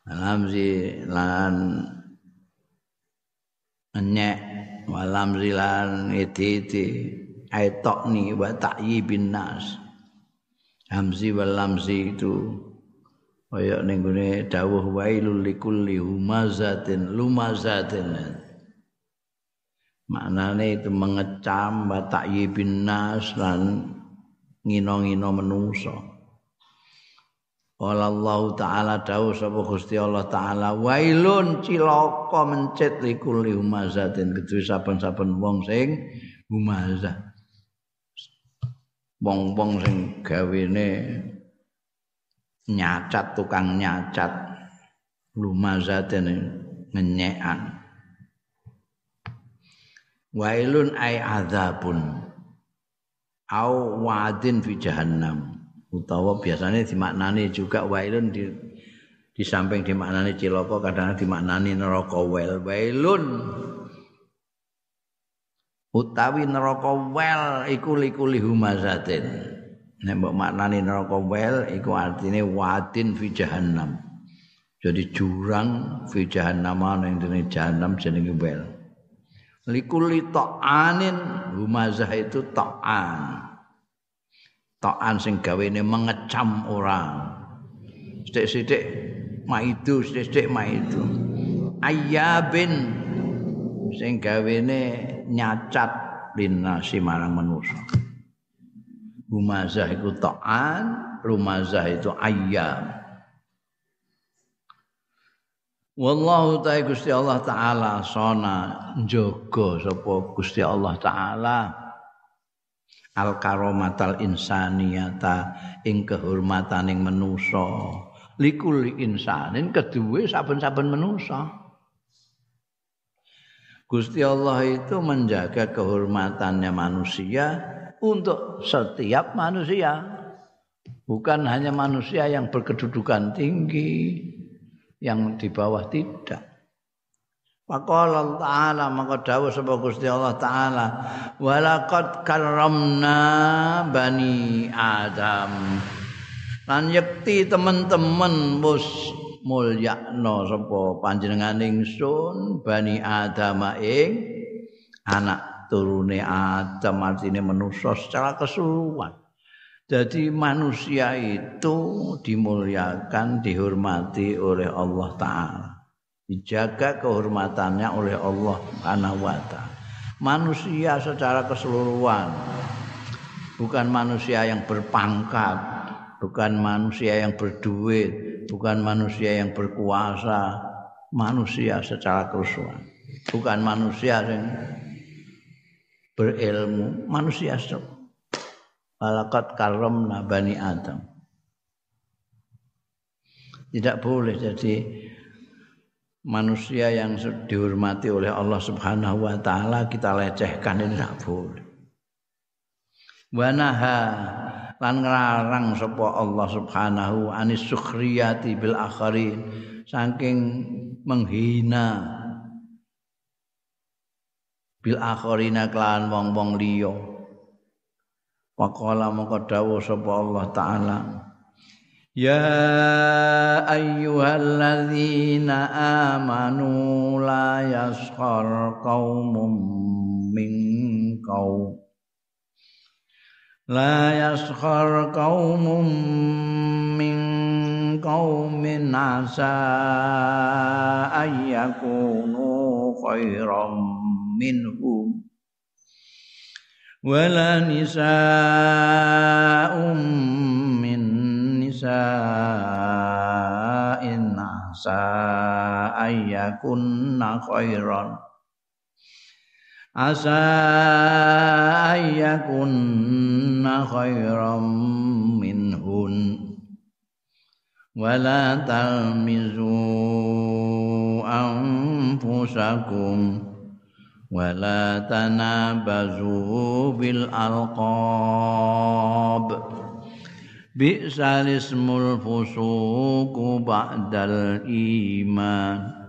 Lamzi lan nyek wal lamzi lan iti-iti aitokni wa ta'yibin nas hamzi wal lamzi itu kaya ning gone dawuh wailul likulli humazatin lumazatin. Maknane itu mengecam wa ta'yibin nas lan ngino-ngino menungso. Allah Ta'ala dawuh sapa Gusti Allah Ta'ala wailun cilaka mencet likulli humazatin. Kedue saben-saben wong sing humazah wong-wong sing gawene nyacat tukang nyacat lumazatin ngenyekan. Wailun ay azabun. Au wadin fi jahannam. Utawa biasanya dimaknani juga wailun di di samping dimaknani cilaka kadang dimaknani neraka. Wel wailun utawi neraka wel iku likuli humazatin. Nek mbok maknani neraka wel iku artine wadin fi jahannam. Jadi jurang fi jahannam ana ing dene jahannam jenenge wel. Likuli ta'anin humazah itu ta'an ta'an sing gawene mengecam orang. Sithik-sithik maidu sithik-sithik maidu ayyabin sing gawene nyacat linasi marang manusa. Humazah iku ta'an rumazah itu ayyam. Wallahu ta'ala Gusti Allah taala sona njogo sapa Gusti Allah taala. Al karomatal insaniyata ing kehormataning manusa. Likul insanin kedue saben-saben manusa Gusti Allah itu menjaga kehormatannya manusia untuk setiap manusia. Bukan hanya manusia yang berkedudukan tinggi yang di bawah tidak. Faqala ta'ala maka dawuh sapa Gusti Allah taala walaqad karramna bani Adam. Lan yekti teman-teman wis mulyakno sapa panjenengan ingsun bani Adam ing anak turune Adam artine manusia secara keseluruhan. Jadi manusia itu dimuliakan dihormati oleh Allah taala. Dijaga kehormatannya oleh Allah taala. Manusia secara keseluruhan. Bukan manusia yang berpangkat, bukan manusia yang berduit, bukan manusia yang berkuasa, manusia secara keseluruhan. Bukan manusia yang berilmu, manusia Malakat karom bani Adam. Tidak boleh jadi manusia yang dihormati oleh Allah Subhanahu wa taala kita lecehkan ini tidak boleh. Wanaha lan nglarang sapa Allah Subhanahu anis sukhriyati bil akharin. Saking menghina bil akharina kelawan wong-wong liya. Waqala mongko dawuh sapa Allah taala Ya ayyuhalladzina amanu la yaskhar qaumun min qaum. لا يسخر قوم من قوم عسى أن يكونوا خيرا منهم ولا نساء nisa'in asa ayyakunna khairan asa ayyakunna khairan minhun wala talmizu anfusakum wala tanabazu bil alqab bi'sal ismul fusuku ba'dal iman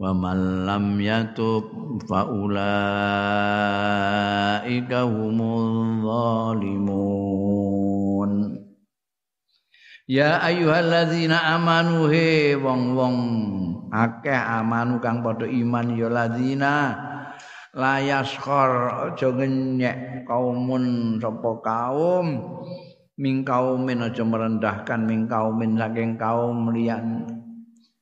wa man lam yatub fa ulaika humul zalimun. Ya ayyuhalladzina amanu he wong-wong akeh amanu kang padha iman ya ladzina la yaskhar aja ngenyek kaumun sapa kaum min kaumin aja merendahkan min kaumin saking kaum liyan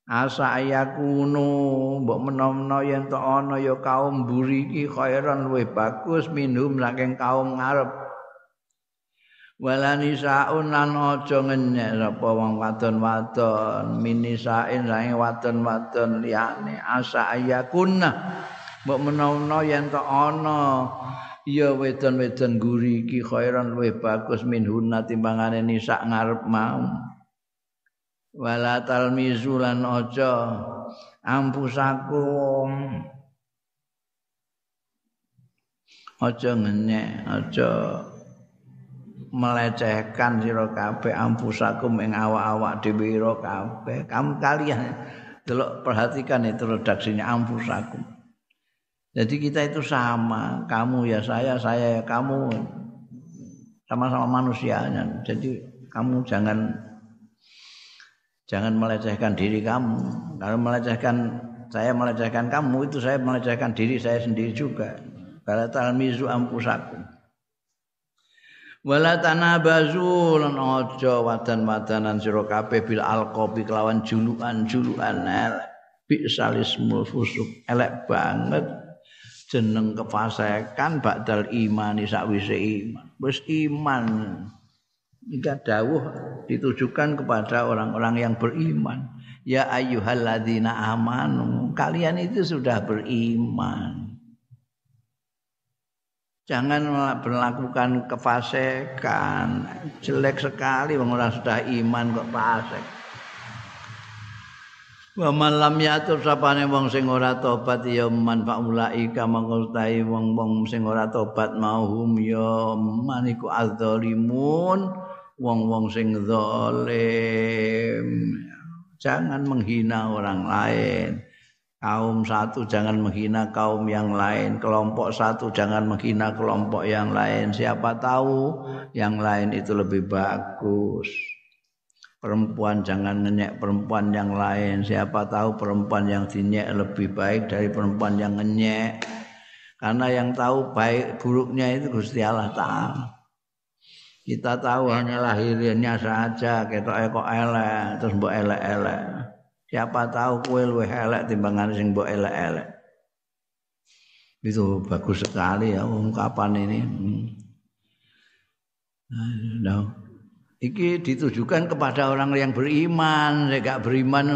asa ayakunu mbok menawa yen to ana ya kaum mburi iki khairan luwih bagus minhum saking kaum ngarep. Wala nisaun lan aja ngenyek sapa wong wadon-wadon minisain saing wadon-wadon liyane asa ayakunna mbok menawa yen to ana ya wedon-wedon guri iki khairan luwih bagus min hunna timbangane nisa ngarep mau wala talmizulan aja ampusakum aja ngenyek aja melecehkan sira kabeh ampusakum ing awak-awak dhewe kabeh kamu kalian delok perhatikan itu redaksinya ampusakum Jadi kita itu sama, kamu ya saya, saya ya kamu. Sama-sama manusianya. Jadi kamu jangan jangan melecehkan diri kamu. Kalau melecehkan saya melecehkan kamu itu saya melecehkan diri saya sendiri juga. Kalau talmizu ampusakum. Wala tanabazu lan aja wadan-wadanan sira kabeh bil alqabi kelawan julukan-julukan elek. Bisalismul fusuk elek banget jeneng kefasekan ba'dal imani sakwise iman. Wis iman. Jika dawuh ditujukan kepada orang-orang yang beriman. Ya ayyuhalladzina amanu, kalian itu sudah beriman. Jangan melakukan kefasekan. Jelek sekali orang sudah iman kok fasik. Wa malam yatur sapane wong sing ora tobat ya man faulaika mangustai wong-wong sing ora tobat mauhum ya maniku adzalimun wong-wong sing zalim. Jangan menghina orang lain. Kaum satu jangan menghina kaum yang lain, kelompok satu jangan menghina kelompok yang lain. Siapa tahu yang lain itu lebih bagus. perempuan jangan ngenyek perempuan yang lain siapa tahu perempuan yang dinyek lebih baik dari perempuan yang ngenyek karena yang tahu baik buruknya itu Gusti Allah Ta'ala kita tahu hanya lahirnya saja kita kok elek terus mbok elek-elek siapa tahu kue luwih elek timbangan sing mbok elek-elek itu bagus sekali ya ungkapan ini hmm. nah, iki ditujukan kepada orang yang beriman, nek gak beriman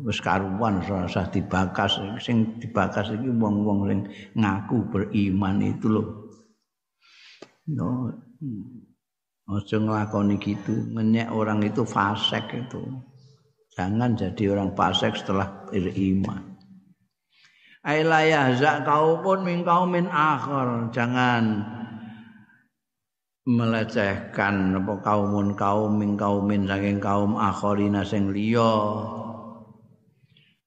wis karuan rasa dibakas sing dibakas iki wong-wong sing ngaku beriman itu loh. No. Ojo nglakoni gitu, ngenyek orang itu fasik itu. Jangan jadi orang fasik setelah beriman. Ailayah zak kaumun min kaumin akhir. Jangan melecehkan apa kaumun kaum min kaumin saking kaum akharina sing liya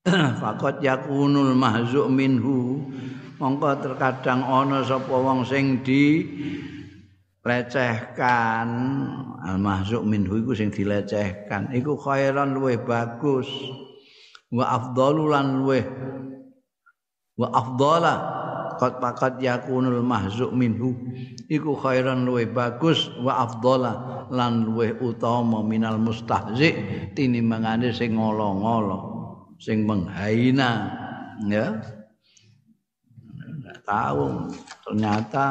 faqat yakunul mahzuk minhu mongko terkadang ana sapa wong sing di lecehkan al mahzuk minhu iku sing dilecehkan. Iku khairan luweh bagus. Wa afdalu lan luweh wa afdala. Qad faqad yakunul mahzuk minhu. Iku khairan luwe bagus. Wa afdhala lan luwe utama minal mustahzi tinimbangane sing ngolo-ngolo sing menghina. Ya. Tahu. Ternyata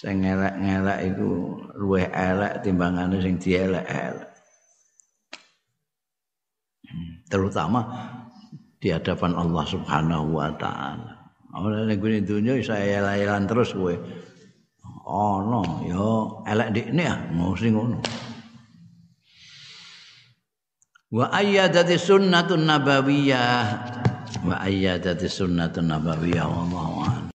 sing ngelek-ngelek iku luwe elek timbangane sing dielek-elek terutama di hadapan Allah Subhanahu wa taala Ora nek gune dunya iso elek terus kowe. Ana ya elek ndekne ya mesti ngono. Wa ayyadati sunnatun nabawiyah wa ayyadati sunnatun nabawiyah wallahu